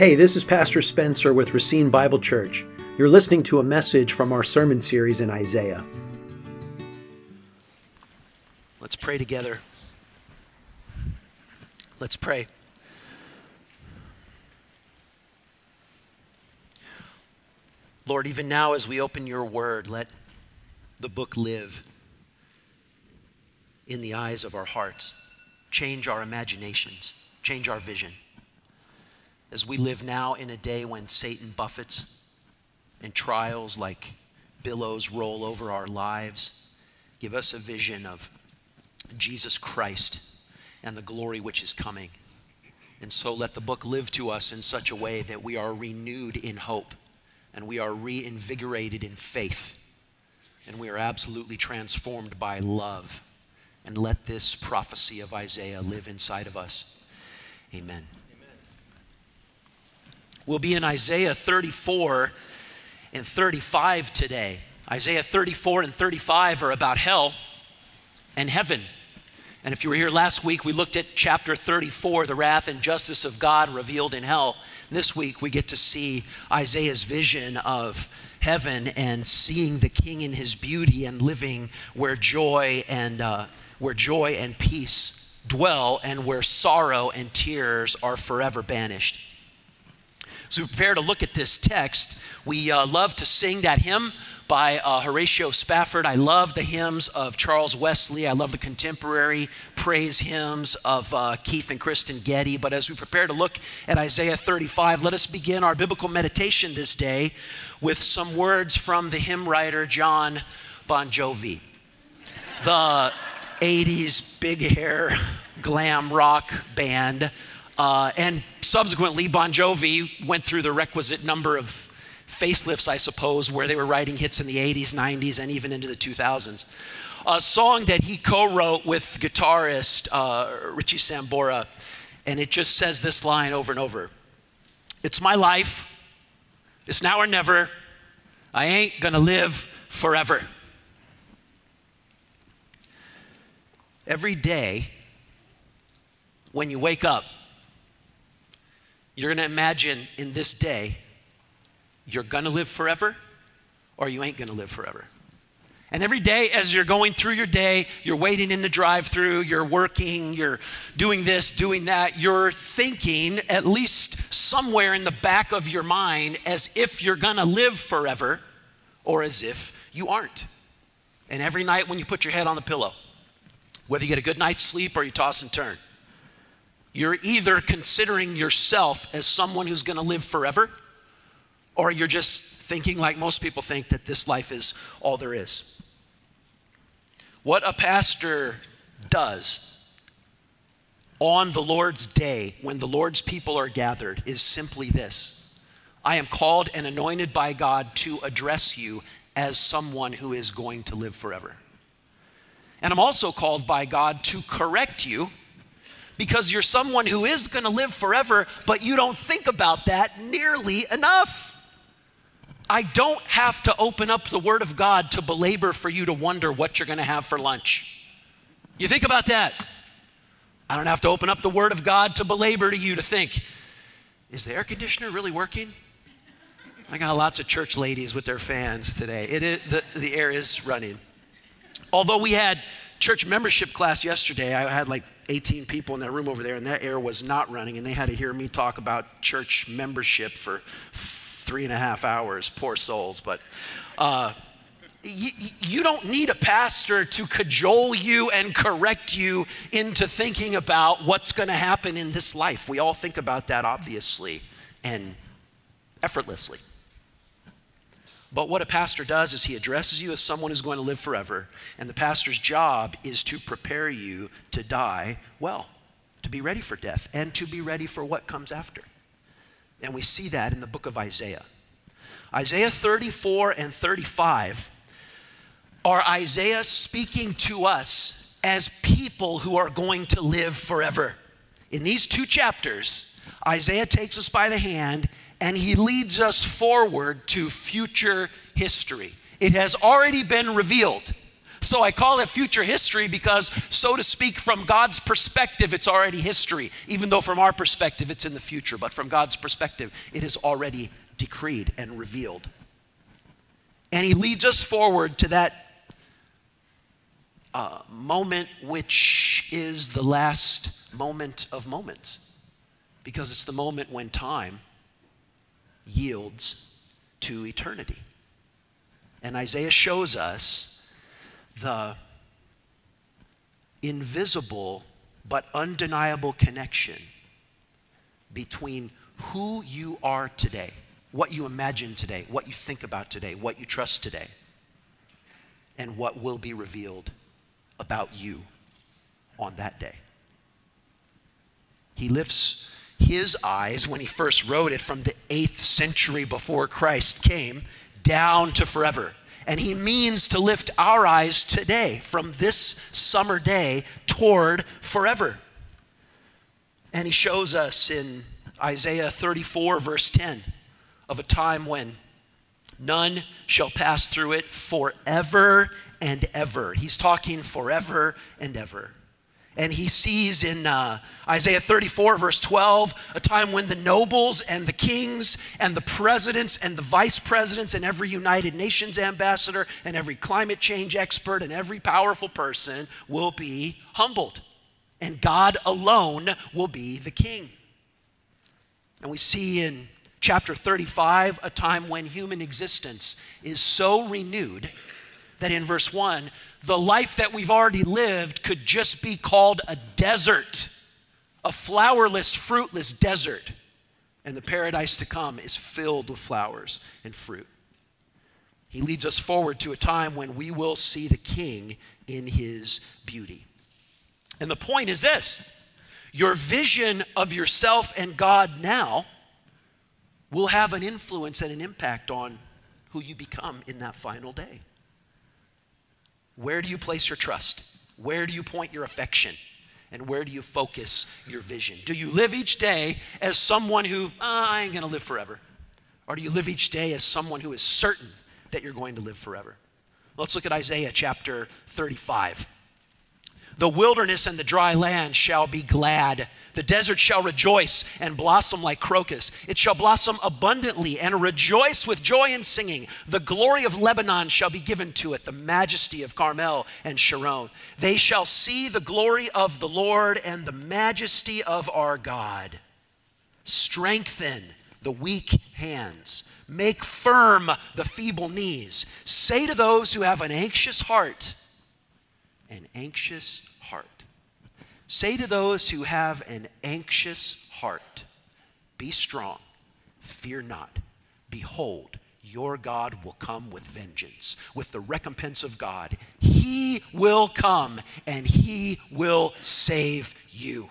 Hey, this is Pastor Spencer with Racine Bible Church. You're listening to a message from our sermon series in Isaiah. Let's pray together. Let's pray. Lord, even now as we open your word, let the book live in the eyes of our hearts, change our imaginations, change our vision. As we live now in a day when Satan buffets and trials like billows roll over our lives, give us a vision of Jesus Christ and the glory which is coming. And so let the book live to us in such a way that we are renewed in hope and we are reinvigorated in faith and we are absolutely transformed by love. And let this prophecy of Isaiah live inside of us. Amen. We'll be in Isaiah 34 and 35 today. Isaiah 34 and 35 are about hell and heaven. And if you were here last week, we looked at chapter 34, the wrath and justice of God revealed in hell. This week, we get to see Isaiah's vision of heaven and seeing the king in his beauty and living where joy and, uh, where joy and peace dwell and where sorrow and tears are forever banished. So we prepare to look at this text. We uh, love to sing that hymn by uh, Horatio Spafford. I love the hymns of Charles Wesley. I love the contemporary praise hymns of uh, Keith and Kristen Getty. But as we prepare to look at Isaiah 35, let us begin our biblical meditation this day with some words from the hymn writer Jon Bon Jovi. The 80s big hair glam rock band. Uh, and subsequently, Bon Jovi went through the requisite number of facelifts, I suppose, where they were writing hits in the 80s, 90s, and even into the 2000s. A song that he co wrote with guitarist uh, Richie Sambora, and it just says this line over and over It's my life, it's now or never. I ain't gonna live forever. Every day, when you wake up, you're gonna imagine in this day you're going to live forever or you ain't going to live forever. And every day, as you're going through your day, you're waiting in the drive through, you're working, you're doing this, doing that, you're thinking, at least somewhere in the back of your mind, as if you're gonna live forever or as if you aren't. And every night when you put your head on the pillow, whether you get a good night's sleep or you toss and turn, you're either considering yourself as someone who's gonna live forever or you're just thinking, like most people think, that this life is all there is. What a pastor does on the Lord's day when the Lord's people are gathered is simply this I am called and anointed by God to address you as someone who is going to live forever. And I'm also called by God to correct you because you're someone who is going to live forever, but you don't think about that nearly enough. I don't have to open up the Word of God to belabor for you to wonder what you're going to have for lunch. You think about that. I don't have to open up the Word of God to belabor to you to think, is the air conditioner really working? I got lots of church ladies with their fans today. It is, the, the air is running. Although we had church membership class yesterday, I had like 18 people in that room over there, and that air was not running, and they had to hear me talk about church membership for three and a half hours, poor souls. But uh, you, you don't need a pastor to cajole you and correct you into thinking about what's going to happen in this life. We all think about that, obviously, and effortlessly. But what a pastor does is he addresses you as someone who's going to live forever, and the pastor's job is to prepare you to die well, to be ready for death, and to be ready for what comes after. And we see that in the book of Isaiah. Isaiah 34 and 35 are Isaiah speaking to us as people who are going to live forever. In these two chapters, Isaiah takes us by the hand and he leads us forward to future history. It has already been revealed So I call it future history because, so to speak, from God's perspective, it's already history, even though from our perspective, it's in the future. But from God's perspective, it is already decreed and revealed. And He leads us forward to that uh, moment, which is the last moment of moments, because it's the moment when time yields to eternity. And Isaiah shows us the invisible but undeniable connection between who you are today, what you imagine today, what you think about today, what you trust today, and what will be revealed about you on that day. He lifts his eyes when he first wrote it from the 8th century before Christ came down to forever. And he means to lift our eyes today from this summer day toward forever. And he shows us in Isaiah 34, verse 10, of a time when none shall pass through it forever and ever. He's talking forever and ever. And he sees in uh, Isaiah 34, verse 12, a time when the nobles and the kings and the presidents and the vice presidents and every United Nations ambassador and every climate change expert and every powerful person will be humbled. And God alone will be the king. And we see in chapter 35 a time when human existence is so renewed that in verse 1, the life that we've already lived could just be called a desert, a flowerless, fruitless desert. And the paradise to come is filled with flowers and fruit. He leads us forward to a time when we will see the king in his beauty. And the point is this your vision of yourself and God now will have an influence and an impact on who you become in that final day. Where do you place your trust? Where do you point your affection? And where do you focus your vision? Do you live each day as someone who, oh, I ain't to live forever? Or do you live each day as someone who is certain that you're going to live forever? Let's look at Isaiah chapter 35. The wilderness and the dry land shall be glad. The desert shall rejoice and blossom like crocus. It shall blossom abundantly and rejoice with joy and singing. The glory of Lebanon shall be given to it, the majesty of Carmel and Sharon. They shall see the glory of the Lord and the majesty of our God. Strengthen the weak hands, make firm the feeble knees. Say to those who have an anxious heart, an anxious Say to those who have an anxious heart, Be strong, fear not. Behold, your God will come with vengeance, with the recompense of God. He will come and he will save you.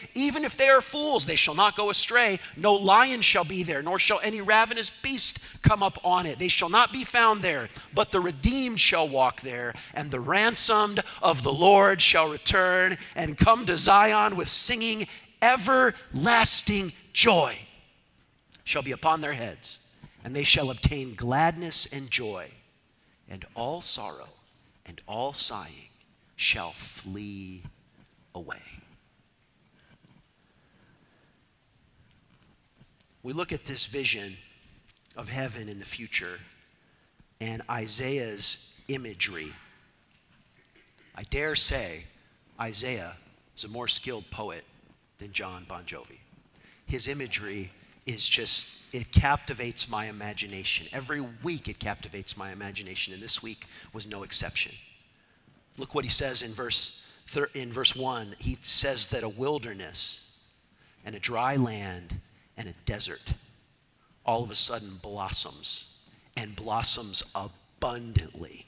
even if they are fools, they shall not go astray. No lion shall be there, nor shall any ravenous beast come up on it. They shall not be found there, but the redeemed shall walk there, and the ransomed of the Lord shall return and come to Zion with singing. Everlasting joy shall be upon their heads, and they shall obtain gladness and joy, and all sorrow and all sighing shall flee away. We look at this vision of heaven in the future and Isaiah's imagery, I dare say Isaiah is a more skilled poet than Jon Bon Jovi. His imagery is just, it captivates my imagination. Every week it captivates my imagination, and this week was no exception. Look what he says in verse, in verse 1. He says that a wilderness and a dry land and a desert all of a sudden blossoms and blossoms abundantly.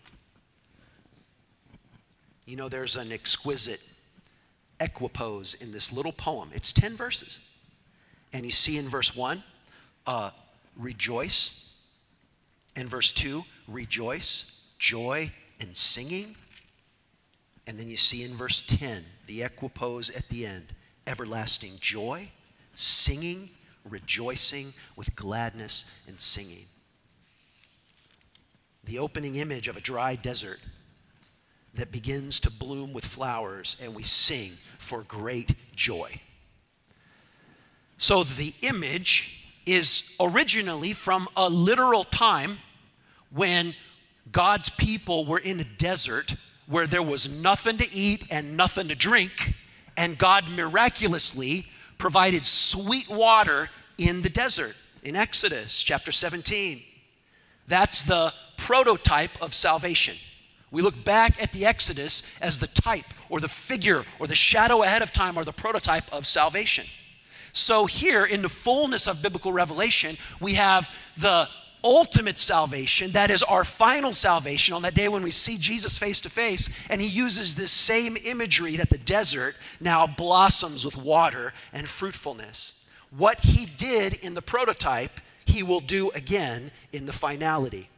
You know, there's an exquisite equipoise in this little poem. It's 10 verses. And you see in verse 1, uh, rejoice. In verse 2, rejoice, joy, and singing. And then you see in verse 10, the equipoise at the end, everlasting joy, singing, rejoicing with gladness and singing. The opening image of a dry desert that begins to bloom with flowers, and we sing for great joy. So the image is originally from a literal time when God's people were in a desert where there was nothing to eat and nothing to drink, and God miraculously provided sweet water in the desert in Exodus chapter 17. That's the prototype of salvation. We look back at the Exodus as the type or the figure or the shadow ahead of time or the prototype of salvation. So, here in the fullness of biblical revelation, we have the ultimate salvation, that is our final salvation on that day when we see Jesus face to face. And he uses this same imagery that the desert now blossoms with water and fruitfulness. What he did in the prototype, he will do again in the finality.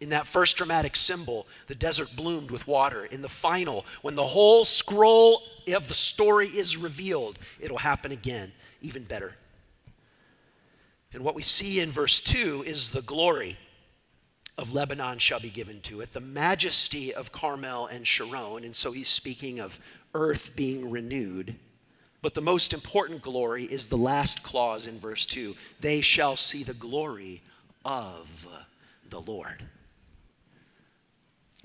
In that first dramatic symbol, the desert bloomed with water. In the final, when the whole scroll of the story is revealed, it'll happen again, even better. And what we see in verse 2 is the glory of Lebanon shall be given to it, the majesty of Carmel and Sharon. And so he's speaking of earth being renewed. But the most important glory is the last clause in verse 2 they shall see the glory of the Lord.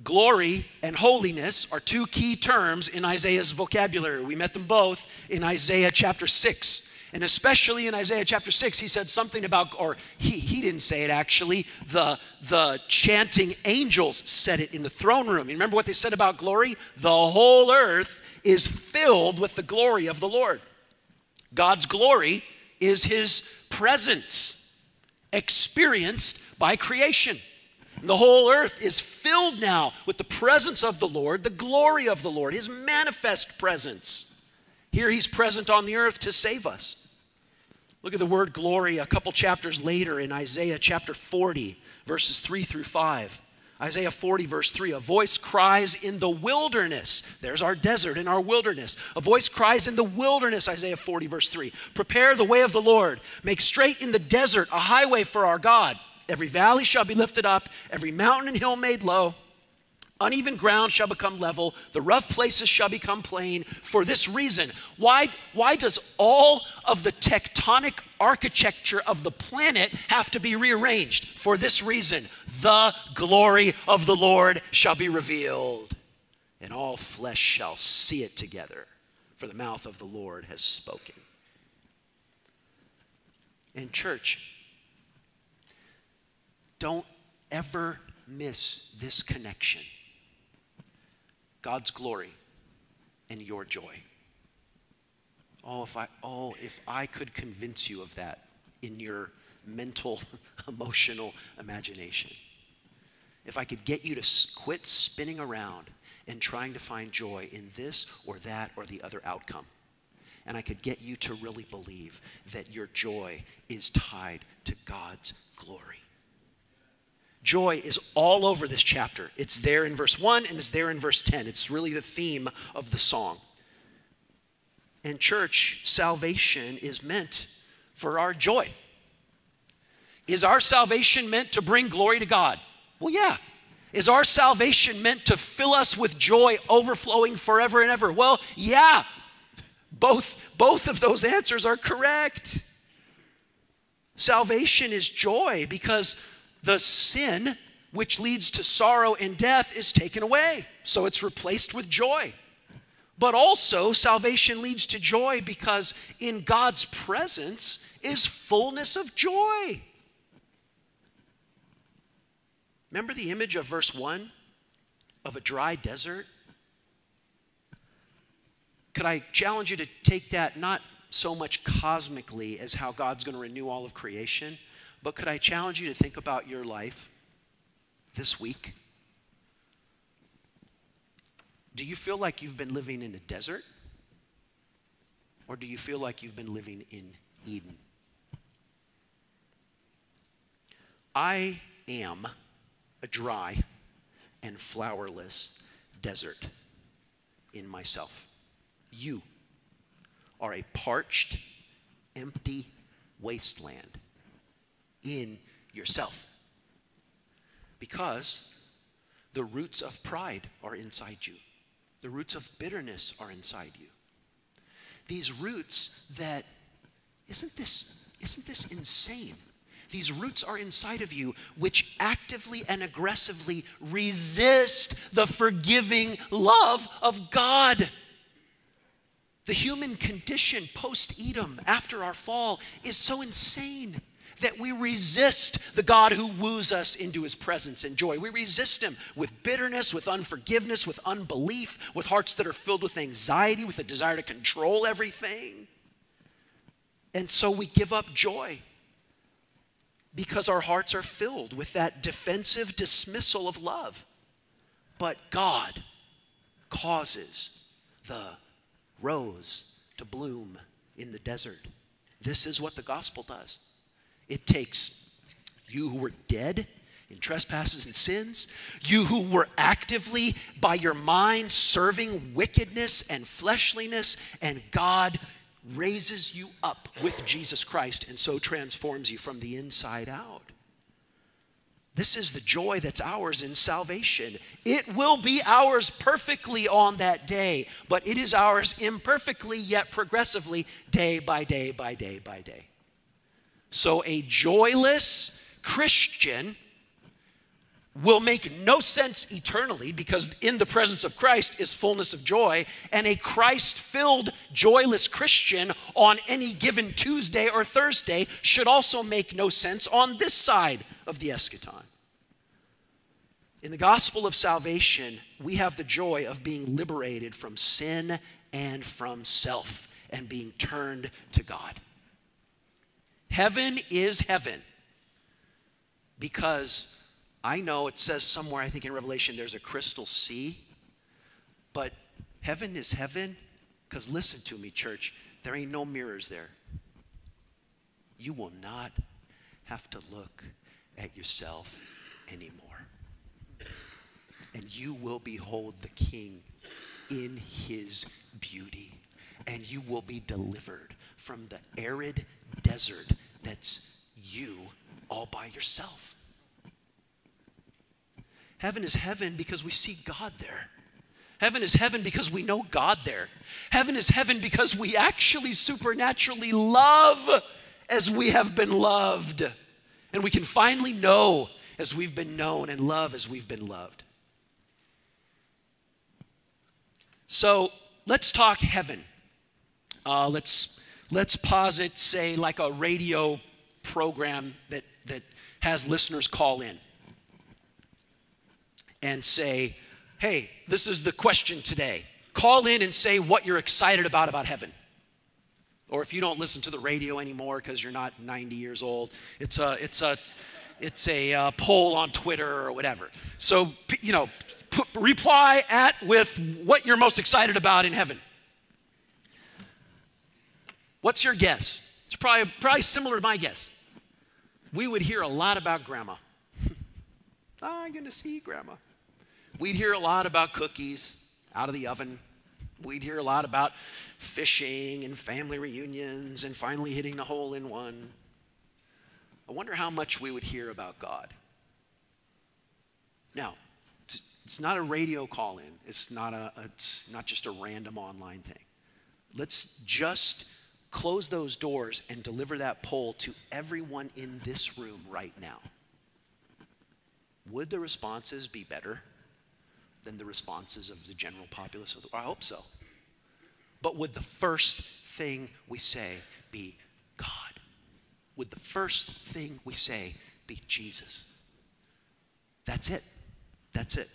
Glory and holiness are two key terms in Isaiah's vocabulary. We met them both in Isaiah chapter 6. And especially in Isaiah chapter 6, he said something about, or he, he didn't say it actually, the, the chanting angels said it in the throne room. You remember what they said about glory? The whole earth is filled with the glory of the Lord. God's glory is his presence experienced by creation. The whole earth is filled now with the presence of the Lord, the glory of the Lord, his manifest presence. Here he's present on the earth to save us. Look at the word glory a couple chapters later in Isaiah chapter 40, verses 3 through 5. Isaiah 40, verse 3 A voice cries in the wilderness. There's our desert in our wilderness. A voice cries in the wilderness, Isaiah 40, verse 3 Prepare the way of the Lord, make straight in the desert a highway for our God. Every valley shall be lifted up, every mountain and hill made low. Uneven ground shall become level, the rough places shall become plain. For this reason, why, why does all of the tectonic architecture of the planet have to be rearranged? For this reason, the glory of the Lord shall be revealed, and all flesh shall see it together, for the mouth of the Lord has spoken. And, church, don't ever miss this connection God's glory and your joy. Oh, if I, oh, if I could convince you of that in your mental, emotional imagination. If I could get you to quit spinning around and trying to find joy in this or that or the other outcome. And I could get you to really believe that your joy is tied to God's glory. Joy is all over this chapter. It's there in verse 1 and it's there in verse 10. It's really the theme of the song. And, church, salvation is meant for our joy. Is our salvation meant to bring glory to God? Well, yeah. Is our salvation meant to fill us with joy overflowing forever and ever? Well, yeah. Both, both of those answers are correct. Salvation is joy because the sin which leads to sorrow and death is taken away. So it's replaced with joy. But also, salvation leads to joy because in God's presence is fullness of joy. Remember the image of verse 1 of a dry desert? Could I challenge you to take that not so much cosmically as how God's going to renew all of creation? But could I challenge you to think about your life this week? Do you feel like you've been living in a desert? Or do you feel like you've been living in Eden? I am a dry and flowerless desert in myself. You are a parched, empty wasteland in yourself. Because the roots of pride are inside you, the roots of bitterness are inside you. These roots that, isn't this, isn't this insane? These roots are inside of you, which actively and aggressively resist the forgiving love of God. The human condition post Eden, after our fall, is so insane that we resist the God who woos us into his presence and joy. We resist him with bitterness, with unforgiveness, with unbelief, with hearts that are filled with anxiety, with a desire to control everything. And so we give up joy because our hearts are filled with that defensive dismissal of love. But God causes the rose to bloom in the desert. This is what the gospel does. It takes you who were dead in trespasses and sins, you who were actively by your mind serving wickedness and fleshliness, and God raises you up with Jesus Christ and so transforms you from the inside out. This is the joy that's ours in salvation. It will be ours perfectly on that day, but it is ours imperfectly yet progressively, day by day by day by day. So a joyless Christian will make no sense eternally because in the presence of Christ is fullness of joy, and a Christ filled, joyless Christian on any given Tuesday or Thursday should also make no sense on this side of the eschaton. In the gospel of salvation, we have the joy of being liberated from sin and from self and being turned to God. Heaven is heaven because I know it says somewhere, I think in Revelation, there's a crystal sea, but heaven is heaven because listen to me, church, there ain't no mirrors there. You will not have to look at yourself anymore. And you will behold the King in his beauty, and you will be delivered from the arid desert that's you all by yourself. Heaven is heaven because we see God there. Heaven is heaven because we know God there. Heaven is heaven because we actually supernaturally love as we have been loved. And we can finally know as we've been known and love as we've been loved. So let's talk heaven. Uh, let's, let's posit, say, like a radio program that, that has listeners call in and say, hey, this is the question today. Call in and say what you're excited about about heaven. Or if you don't listen to the radio anymore because you're not 90 years old, it's a, it's a, it's a uh, poll on Twitter or whatever. So, you know, reply at with what you're most excited about in heaven. What's your guess? It's probably, probably similar to my guess. We would hear a lot about grandma. Ah, I'm going to see grandma. We'd hear a lot about cookies out of the oven. We'd hear a lot about fishing and family reunions and finally hitting the hole in one. I wonder how much we would hear about God. Now, it's not a radio call in. It's not a it's not just a random online thing. Let's just close those doors and deliver that poll to everyone in this room right now. Would the responses be better? than the responses of the general populace. I hope so. But would the first thing we say be God? Would the first thing we say be Jesus? That's it. That's it.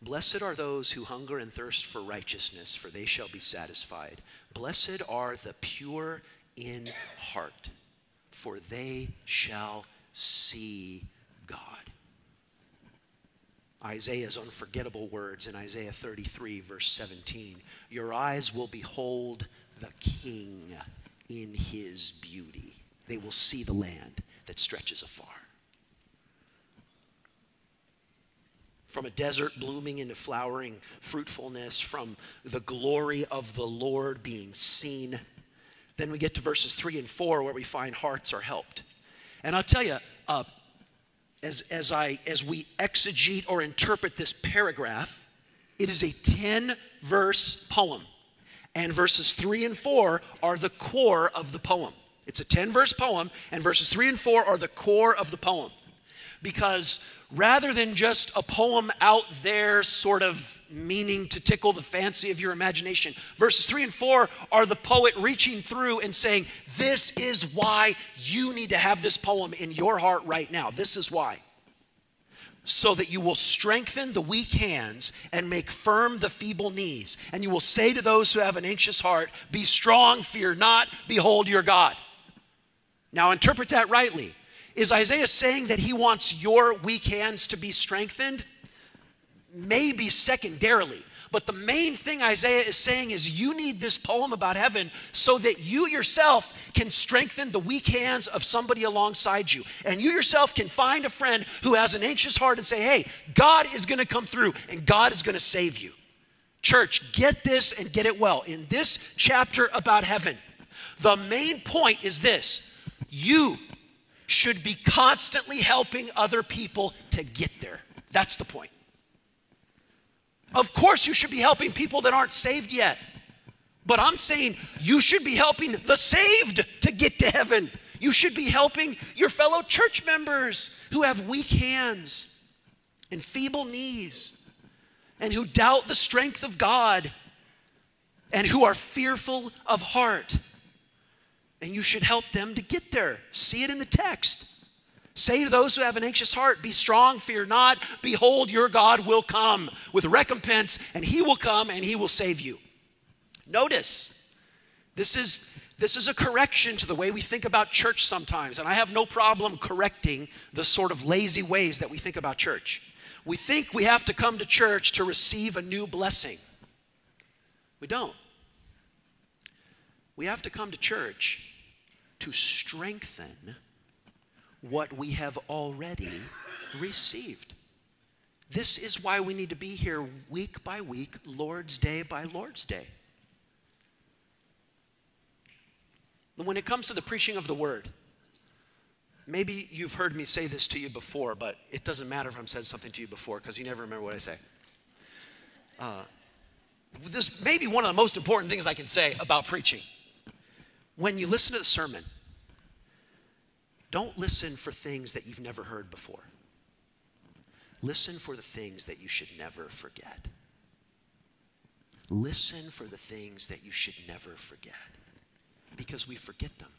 Blessed are those who hunger and thirst for righteousness, for they shall be satisfied. Blessed are the pure in heart, for they shall see God. Isaiah's unforgettable words in Isaiah 33, verse 17 Your eyes will behold the King in his beauty, they will see the land that stretches afar. From a desert blooming into flowering fruitfulness, from the glory of the Lord being seen. Then we get to verses 3 and 4 where we find hearts are helped. And I'll tell you, uh, as, as, I, as we exegete or interpret this paragraph, it is a 10 verse poem. And verses 3 and 4 are the core of the poem. It's a 10 verse poem, and verses 3 and 4 are the core of the poem. Because rather than just a poem out there, sort of meaning to tickle the fancy of your imagination, verses 3 and 4 are the poet reaching through and saying, This is why you need to have this poem in your heart right now. This is why so that you will strengthen the weak hands and make firm the feeble knees. And you will say to those who have an anxious heart, Be strong, fear not, behold your God. Now, interpret that rightly. Is Isaiah saying that he wants your weak hands to be strengthened? Maybe secondarily. But the main thing Isaiah is saying is you need this poem about heaven so that you yourself can strengthen the weak hands of somebody alongside you. And you yourself can find a friend who has an anxious heart and say, hey, God is going to come through and God is going to save you. Church, get this and get it well. In this chapter about heaven, the main point is this you should be constantly helping other people to get there. That's the point. Of course, you should be helping people that aren't saved yet. But I'm saying you should be helping the saved to get to heaven. You should be helping your fellow church members who have weak hands and feeble knees and who doubt the strength of God and who are fearful of heart. And you should help them to get there. See it in the text. Say to those who have an anxious heart, Be strong, fear not. Behold, your God will come with recompense, and he will come and he will save you. Notice, this is, this is a correction to the way we think about church sometimes, and I have no problem correcting the sort of lazy ways that we think about church. We think we have to come to church to receive a new blessing. We don't. We have to come to church to strengthen what we have already received. This is why we need to be here week by week, Lord's Day by Lord's Day. When it comes to the preaching of the word, maybe you've heard me say this to you before, but it doesn't matter if I've said something to you before because you never remember what I say. Uh, this may be one of the most important things I can say about preaching. When you listen to the sermon, don't listen for things that you've never heard before. Listen for the things that you should never forget. Listen for the things that you should never forget. Because we forget them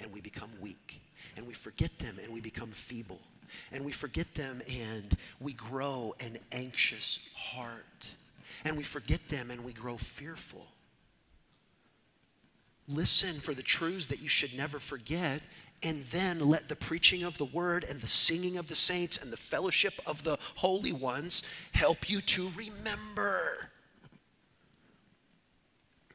and we become weak. And we forget them and we become feeble. And we forget them and we grow an anxious heart. And we forget them and we grow fearful. Listen for the truths that you should never forget and then let the preaching of the word and the singing of the saints and the fellowship of the holy ones help you to remember.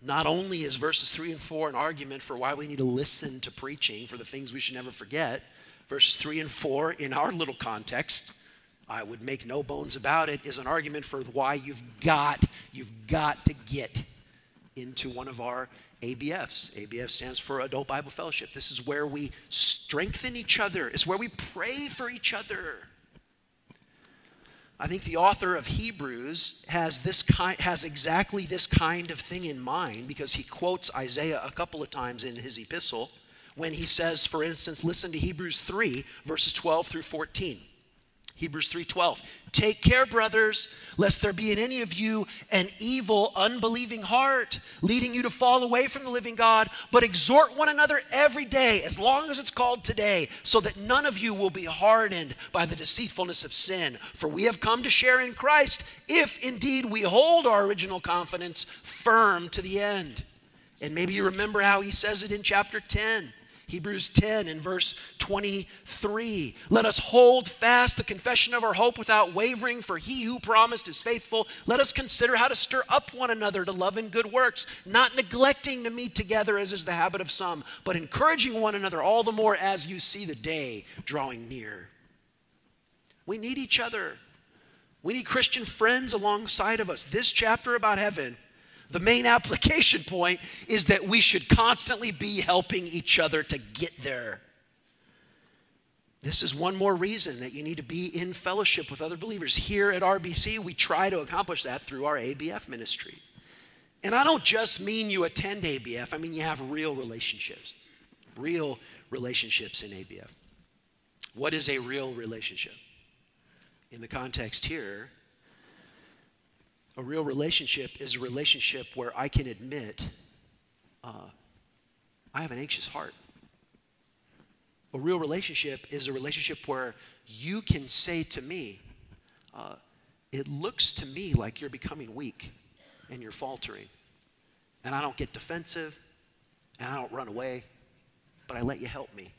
Not only is verses 3 and 4 an argument for why we need to listen to preaching for the things we should never forget, verses 3 and 4 in our little context, I would make no bones about it, is an argument for why you've got, you've got to get into one of our ABFs. ABF stands for Adult Bible Fellowship. This is where we strengthen each other, it's where we pray for each other. I think the author of Hebrews has this kind has exactly this kind of thing in mind because he quotes Isaiah a couple of times in his epistle when he says, for instance, listen to Hebrews 3, verses 12 through 14. Hebrews 3:12. Take care, brothers, lest there be in any of you an evil, unbelieving heart, leading you to fall away from the living God, but exhort one another every day, as long as it's called today, so that none of you will be hardened by the deceitfulness of sin. For we have come to share in Christ, if indeed we hold our original confidence firm to the end. And maybe you remember how he says it in chapter 10. Hebrews 10 and verse 23. Let us hold fast the confession of our hope without wavering, for he who promised is faithful. Let us consider how to stir up one another to love and good works, not neglecting to meet together as is the habit of some, but encouraging one another all the more as you see the day drawing near. We need each other. We need Christian friends alongside of us. This chapter about heaven the main application point is that we should constantly be helping each other to get there. This is one more reason that you need to be in fellowship with other believers. Here at RBC, we try to accomplish that through our ABF ministry. And I don't just mean you attend ABF, I mean you have real relationships. Real relationships in ABF. What is a real relationship? In the context here, a real relationship is a relationship where I can admit uh, I have an anxious heart. A real relationship is a relationship where you can say to me, uh, It looks to me like you're becoming weak and you're faltering. And I don't get defensive and I don't run away, but I let you help me.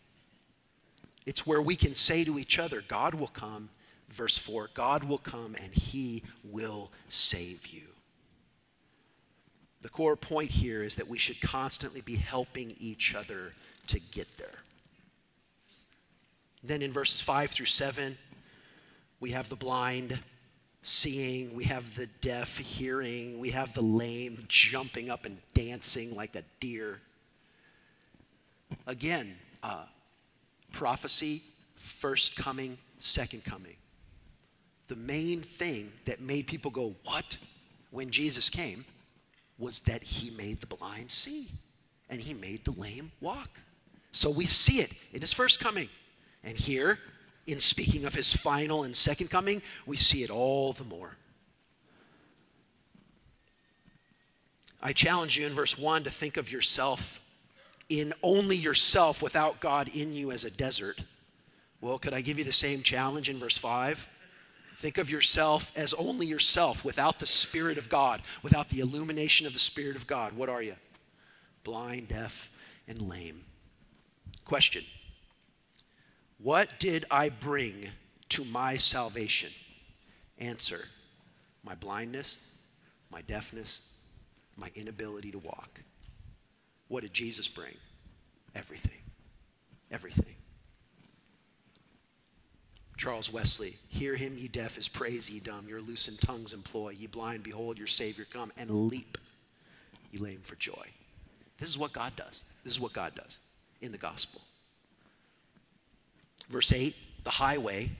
It's where we can say to each other, God will come verse 4 God will come and he will save you. The core point here is that we should constantly be helping each other to get there. Then in verses 5 through 7, we have the blind seeing, we have the deaf hearing, we have the lame jumping up and dancing like a deer. Again, uh, prophecy, first coming, second coming the main thing that made people go, What? when Jesus came was that he made the blind see and he made the lame walk. So we see it in his first coming. And here, in speaking of his final and second coming, we see it all the more. I challenge you in verse 1 to think of yourself in only yourself without God in you as a desert. Well, could I give you the same challenge in verse 5? Think of yourself as only yourself without the Spirit of God, without the illumination of the Spirit of God. What are you? Blind, deaf, and lame. Question What did I bring to my salvation? Answer My blindness, my deafness, my inability to walk. What did Jesus bring? Everything. Everything. Charles Wesley, hear him, ye deaf, his praise, ye dumb, your loosened tongues employ, ye blind, behold your Savior come, and leap, ye lame for joy. This is what God does. This is what God does in the gospel. Verse 8, the highway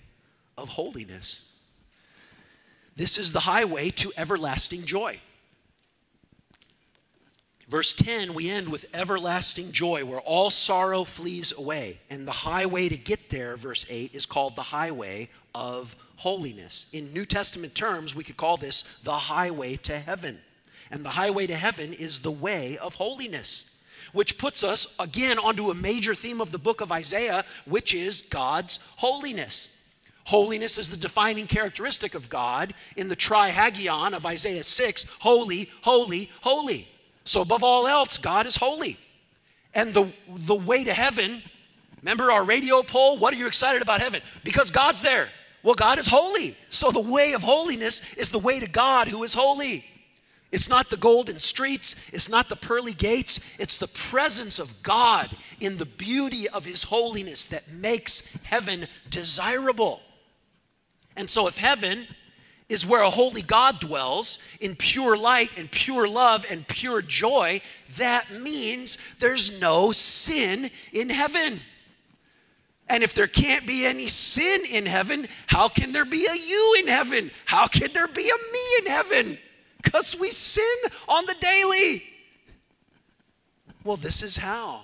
of holiness. This is the highway to everlasting joy. Verse 10, we end with everlasting joy, where all sorrow flees away. And the highway to get there, verse 8, is called the highway of holiness. In New Testament terms, we could call this the highway to heaven. And the highway to heaven is the way of holiness, which puts us again onto a major theme of the book of Isaiah, which is God's holiness. Holiness is the defining characteristic of God in the trisagion of Isaiah 6 holy, holy, holy. So, above all else, God is holy. And the, the way to heaven, remember our radio poll? What are you excited about heaven? Because God's there. Well, God is holy. So, the way of holiness is the way to God who is holy. It's not the golden streets, it's not the pearly gates, it's the presence of God in the beauty of His holiness that makes heaven desirable. And so, if heaven is where a holy God dwells in pure light and pure love and pure joy, that means there's no sin in heaven. And if there can't be any sin in heaven, how can there be a you in heaven? How can there be a me in heaven? Because we sin on the daily. Well, this is how.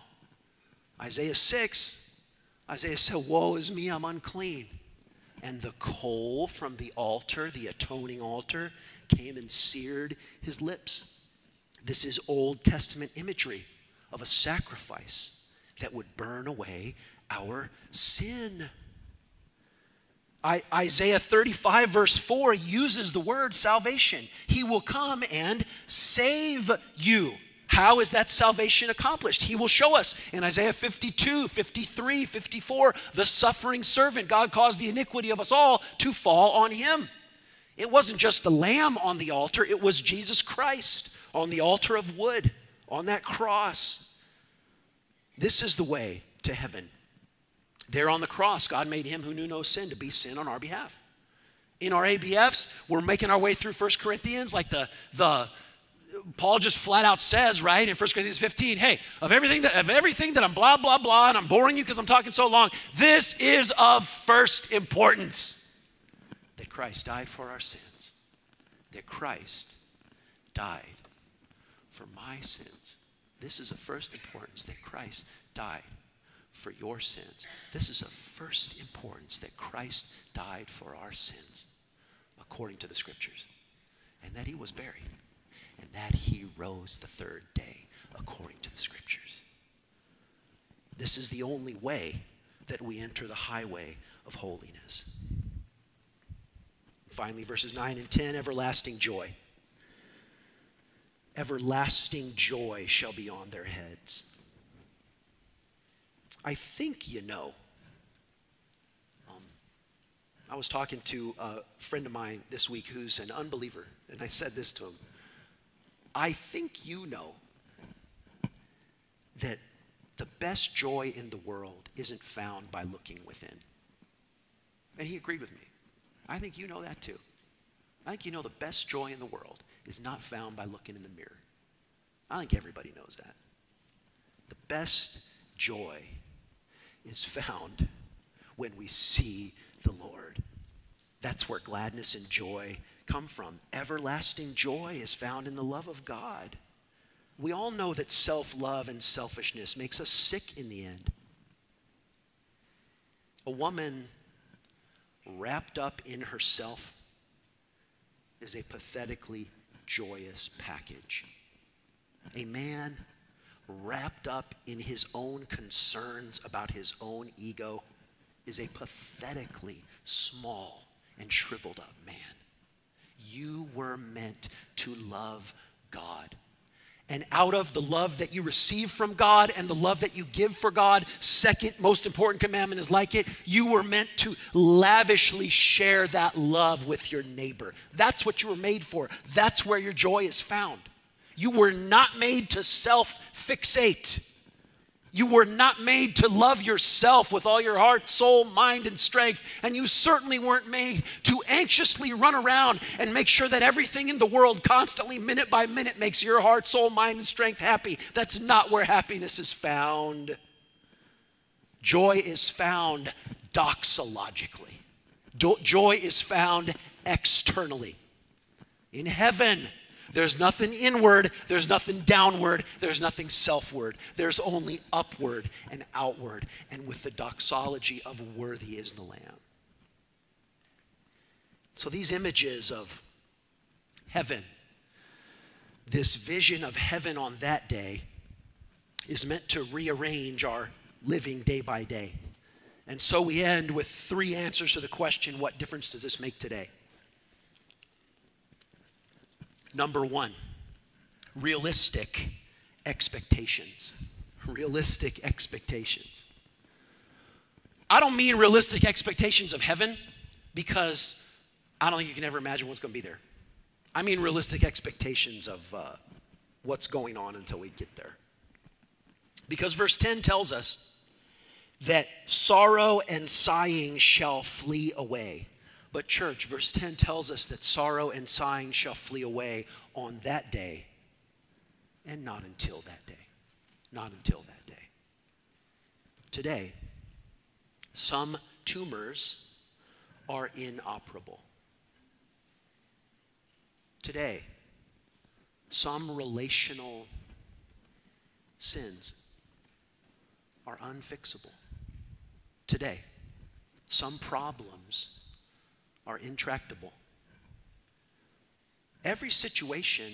Isaiah 6, Isaiah said, Woe is me, I'm unclean and the coal from the altar, the atoning altar, came and seared his lips. This is Old Testament imagery of a sacrifice that would burn away our sin. I, Isaiah 35, verse 4, uses the word salvation. He will come and save you. How is that salvation accomplished? He will show us in Isaiah 52, 53, 54. The suffering servant, God caused the iniquity of us all to fall on him. It wasn't just the lamb on the altar, it was Jesus Christ on the altar of wood, on that cross. This is the way to heaven. There on the cross, God made him who knew no sin to be sin on our behalf. In our ABFs, we're making our way through 1 Corinthians like the, the Paul just flat out says, right, in 1 Corinthians 15, hey, of everything that of everything that I'm blah, blah, blah, and I'm boring you because I'm talking so long, this is of first importance. That Christ died for our sins. That Christ died for my sins. This is of first importance that Christ died for your sins. This is of first importance that Christ died for our sins, according to the scriptures, and that he was buried and that he rose the third day, according to the scriptures. This is the only way that we enter the highway of holiness. Finally, verses 9 and 10 everlasting joy. Everlasting joy shall be on their heads. I think you know. Um, I was talking to a friend of mine this week who's an unbeliever, and I said this to him. I think you know that the best joy in the world isn't found by looking within. And he agreed with me. I think you know that too. I think you know the best joy in the world is not found by looking in the mirror. I think everybody knows that. The best joy is found when we see the Lord. That's where gladness and joy come from. Everlasting joy is found in the love of God. We all know that self love and selfishness makes us sick in the end. A woman wrapped up in herself is a pathetically joyous package. A man wrapped up in his own concerns about his own ego is a pathetically small and shriveled up man. You were meant to love God. And out of the love that you receive from God and the love that you give for God, second most important commandment is like it. You were meant to lavishly share that love with your neighbor. That's what you were made for. That's where your joy is found. You were not made to self fixate. You were not made to love yourself with all your heart, soul, mind, and strength. And you certainly weren't made to anxiously run around and make sure that everything in the world constantly, minute by minute, makes your heart, soul, mind, and strength happy. That's not where happiness is found. Joy is found doxologically, joy is found externally. In heaven, there's nothing inward, there's nothing downward, there's nothing selfward. There's only upward and outward, and with the doxology of worthy is the Lamb. So these images of heaven, this vision of heaven on that day, is meant to rearrange our living day by day. And so we end with three answers to the question what difference does this make today? Number one, realistic expectations. Realistic expectations. I don't mean realistic expectations of heaven because I don't think you can ever imagine what's going to be there. I mean realistic expectations of uh, what's going on until we get there. Because verse 10 tells us that sorrow and sighing shall flee away. But, church, verse 10 tells us that sorrow and sighing shall flee away on that day and not until that day. Not until that day. Today, some tumors are inoperable. Today, some relational sins are unfixable. Today, some problems are intractable. Every situation,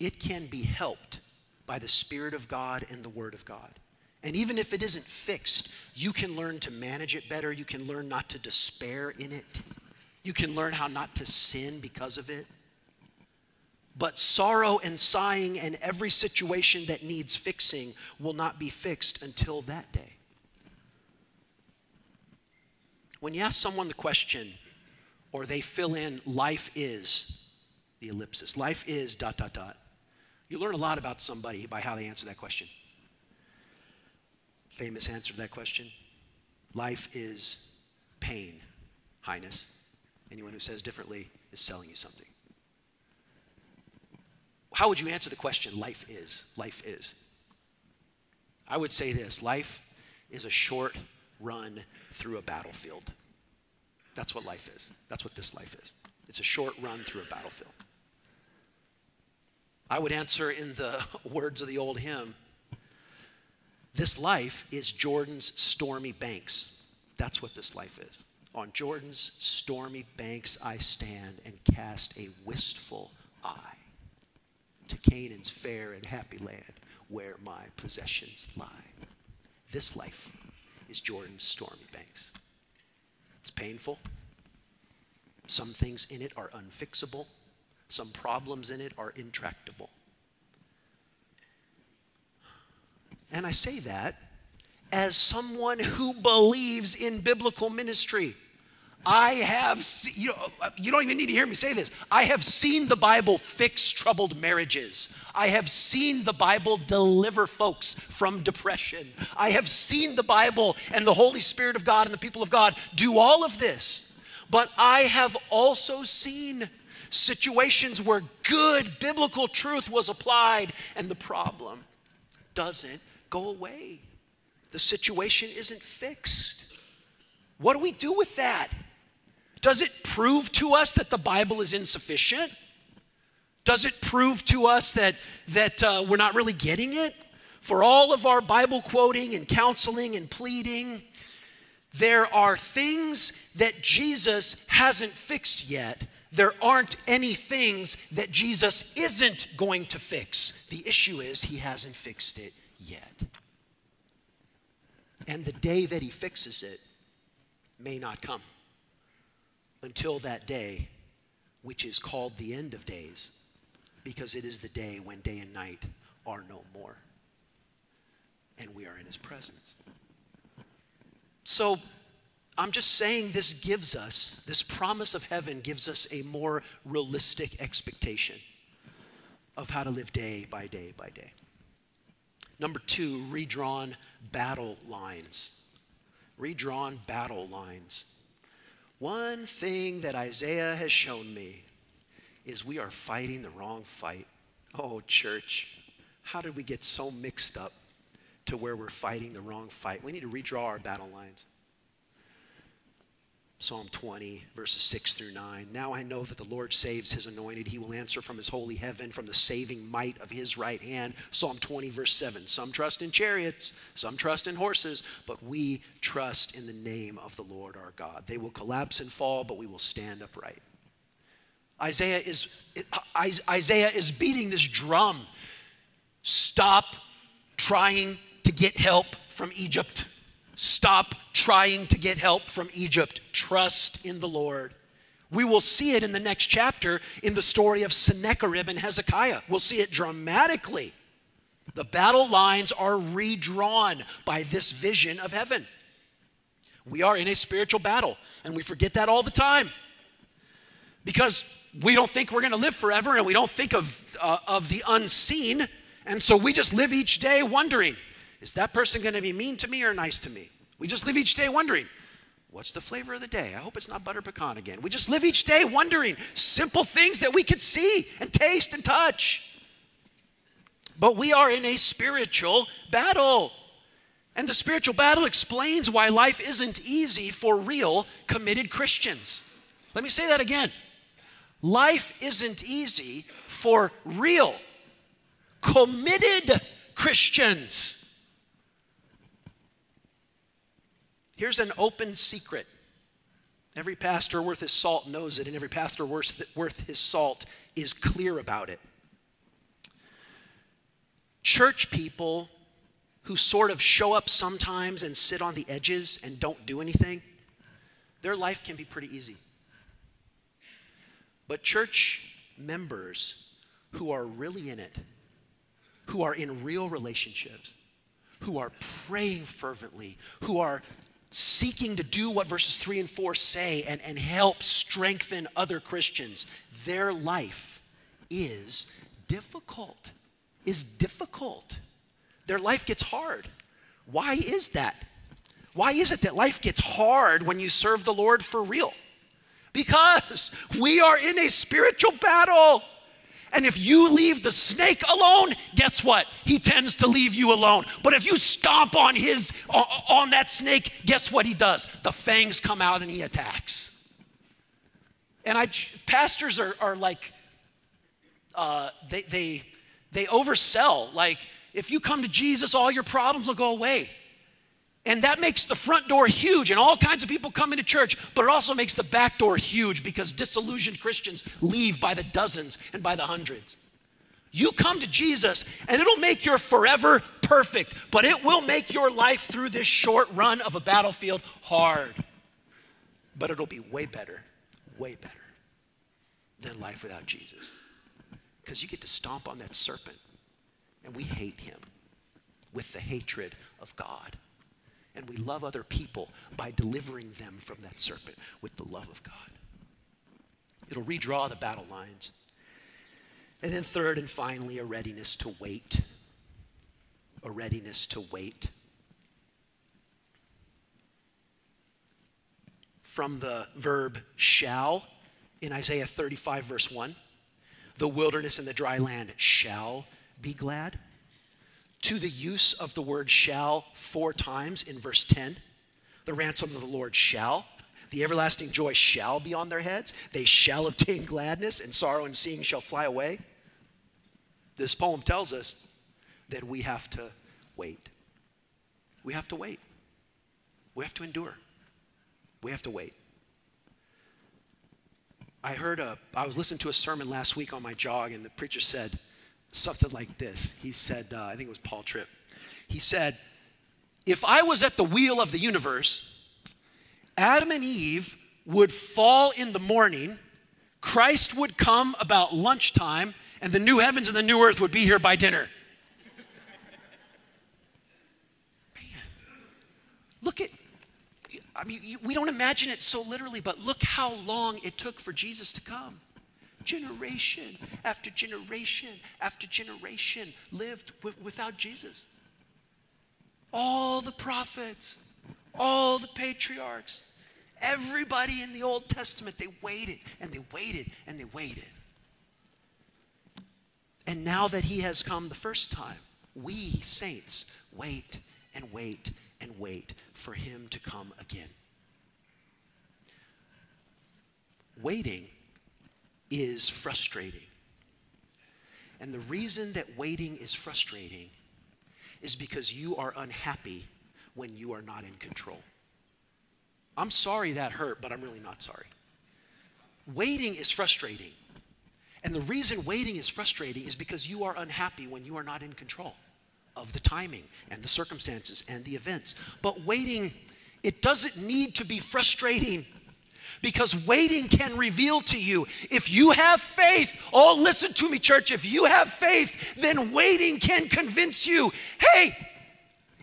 it can be helped by the Spirit of God and the Word of God. And even if it isn't fixed, you can learn to manage it better. You can learn not to despair in it. You can learn how not to sin because of it. But sorrow and sighing and every situation that needs fixing will not be fixed until that day. When you ask someone the question, or they fill in life is the ellipsis, life is dot, dot, dot, you learn a lot about somebody by how they answer that question. Famous answer to that question life is pain, highness. Anyone who says differently is selling you something. How would you answer the question, life is? Life is. I would say this life is a short run through a battlefield. That's what life is. That's what this life is. It's a short run through a battlefield. I would answer in the words of the old hymn this life is Jordan's stormy banks. That's what this life is. On Jordan's stormy banks I stand and cast a wistful eye to Canaan's fair and happy land where my possessions lie. This life is Jordan's stormy banks. It's painful. Some things in it are unfixable. Some problems in it are intractable. And I say that as someone who believes in biblical ministry. I have, you, know, uh, you don't even need to hear me say this. I have seen the Bible fix troubled marriages. I have seen the Bible deliver folks from depression. I have seen the Bible and the Holy Spirit of God and the people of God do all of this. But I have also seen situations where good biblical truth was applied and the problem doesn't go away. The situation isn't fixed. What do we do with that? Does it prove to us that the Bible is insufficient? Does it prove to us that, that uh, we're not really getting it? For all of our Bible quoting and counseling and pleading, there are things that Jesus hasn't fixed yet. There aren't any things that Jesus isn't going to fix. The issue is he hasn't fixed it yet. And the day that he fixes it may not come until that day, which is called the end of days, because it is the day when day and night are no more. And we are in his presence. So I'm just saying this gives us, this promise of heaven gives us a more realistic expectation of how to live day by day by day. Number two, redrawn battle lines. Redrawn battle lines. One thing that Isaiah has shown me is we are fighting the wrong fight. Oh, church, how did we get so mixed up to where we're fighting the wrong fight? We need to redraw our battle lines. Psalm 20, verses 6 through 9. Now I know that the Lord saves his anointed. He will answer from his holy heaven, from the saving might of his right hand. Psalm 20, verse 7. Some trust in chariots, some trust in horses, but we trust in the name of the Lord our God. They will collapse and fall, but we will stand upright. Isaiah is, Isaiah is beating this drum. Stop trying to get help from Egypt. Stop trying to get help from Egypt. Trust in the Lord. We will see it in the next chapter in the story of Sennacherib and Hezekiah. We'll see it dramatically. The battle lines are redrawn by this vision of heaven. We are in a spiritual battle, and we forget that all the time because we don't think we're going to live forever and we don't think of, uh, of the unseen. And so we just live each day wondering is that person going to be mean to me or nice to me? We just live each day wondering, what's the flavor of the day? I hope it's not butter pecan again. We just live each day wondering simple things that we could see and taste and touch. But we are in a spiritual battle. And the spiritual battle explains why life isn't easy for real committed Christians. Let me say that again. Life isn't easy for real committed Christians. Here's an open secret. Every pastor worth his salt knows it, and every pastor worth, his salt is clear about it. Church people who sort of show up sometimes and sit on the edges and don't do anything, their life can be pretty easy. But church members who are really in it, who are in real relationships, who are praying fervently, who are seeking to do what verses 3 and 4 say and, and help strengthen other Christians, their life is difficult. Is difficult. Their life gets hard. Why is that? Why is it that life gets hard when you serve the Lord for real? Because we are in a spiritual battle. And if you leave the snake alone, guess what? He tends to leave you alone. But if you stomp on his on that snake, guess what he does? The fangs come out and he attacks. And I pastors are, are like uh, they they they oversell. Like if you come to Jesus, all your problems will go away. And that makes the front door huge, and all kinds of people come into church, but it also makes the back door huge because disillusioned Christians leave by the dozens and by the hundreds. You come to Jesus, and it'll make your forever perfect, but it will make your life through this short run of a battlefield hard. But it'll be way better, way better than life without Jesus. Because you get to stomp on that serpent, and we hate him with the hatred of God and we love other people by delivering them from that serpent with the love of God. It'll redraw the battle lines. And then, third and finally, a readiness to wait. A readiness to wait. From the verb shall in Isaiah 35, verse 1, the wilderness and the dry land shall be glad to the use of the word shall four times in verse 10. The ransom of the Lord shall. The everlasting joy shall be on their heads. They shall obtain gladness, and sorrow and seeing shall fly away. This poem tells us that we have to wait. We have to wait. We have to endure. We have to wait. I heard a, I was listening to a sermon last week on my jog, and the preacher said, something like this. He said, uh, I think it was Paul Tripp. He said, If I was at the wheel of the universe, Adam and Eve would fall in the morning, Christ would come about lunchtime, and the new heavens and the new earth would be here by dinner. Man, look at, I mean, we don't imagine it so literally, but look how long it took for Jesus to come. Generation after generation after generation lived w- without Jesus. All the prophets, all the patriarchs, everybody in the Old Testament, they waited and they waited and they waited. And now that he has come the first time, we saints wait and wait and wait for him to come again. Waiting is frustrating. And the reason that waiting is frustrating is because you are unhappy when you are not in control. I'm sorry that hurt, but I'm really not sorry. Waiting is frustrating. And the reason waiting is frustrating is because you are unhappy when you are not in control of the timing and the circumstances and the events. But waiting, it doesn't need to be frustrating because waiting can reveal to you. If you have faith, oh, listen to me, church. If you have faith, then waiting can convince you hey,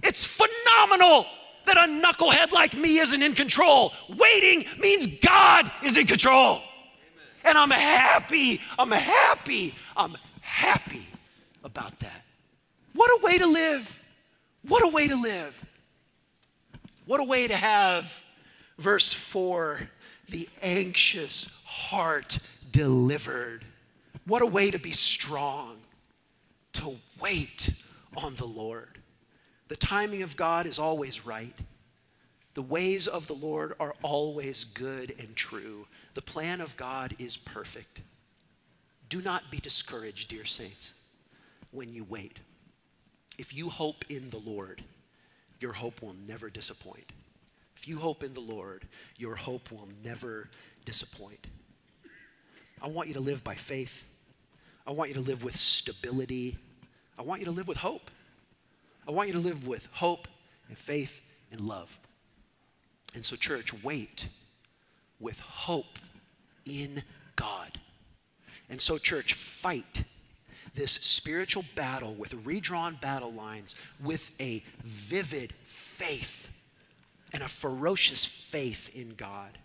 it's phenomenal that a knucklehead like me isn't in control. Waiting means God is in control. Amen. And I'm happy, I'm happy, I'm happy about that. What a way to live! What a way to live! What a way to have, verse 4 the anxious heart delivered. What a way to be strong, to wait on the Lord. The timing of God is always right. The ways of the Lord are always good and true. The plan of God is perfect. Do not be discouraged, dear saints, when you wait. If you hope in the Lord, your hope will never disappoint. If you hope in the Lord, your hope will never disappoint. I want you to live by faith. I want you to live with stability. I want you to live with hope. I want you to live with hope and faith and love. And so, church, wait with hope in God. And so, church, fight. this spiritual battle with redrawn battle lines with a vivid faith and a ferocious faith in God.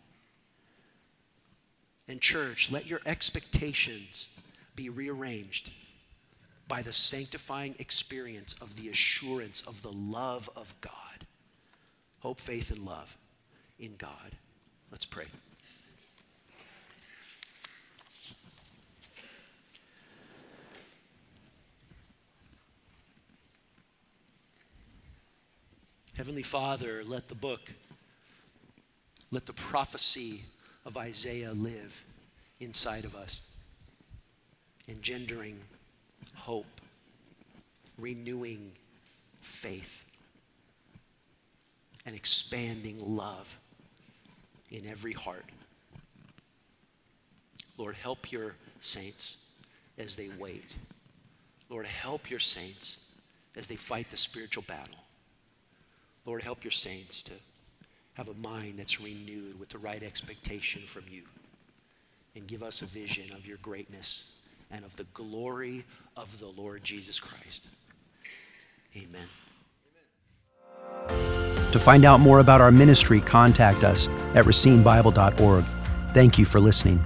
And, church, let your expectations be rearranged by the sanctifying experience of the assurance of the love of God. Hope, faith, and love in God. Let's pray. Heavenly Father, let the book, let the prophecy of Isaiah live inside of us, engendering hope, renewing faith, and expanding love in every heart. Lord, help your saints as they wait. Lord, help your saints as they fight the spiritual battle. Lord, help your saints to have a mind that's renewed with the right expectation from you. And give us a vision of your greatness and of the glory of the Lord Jesus Christ. Amen. To find out more about our ministry, contact us at racinebible.org. Thank you for listening.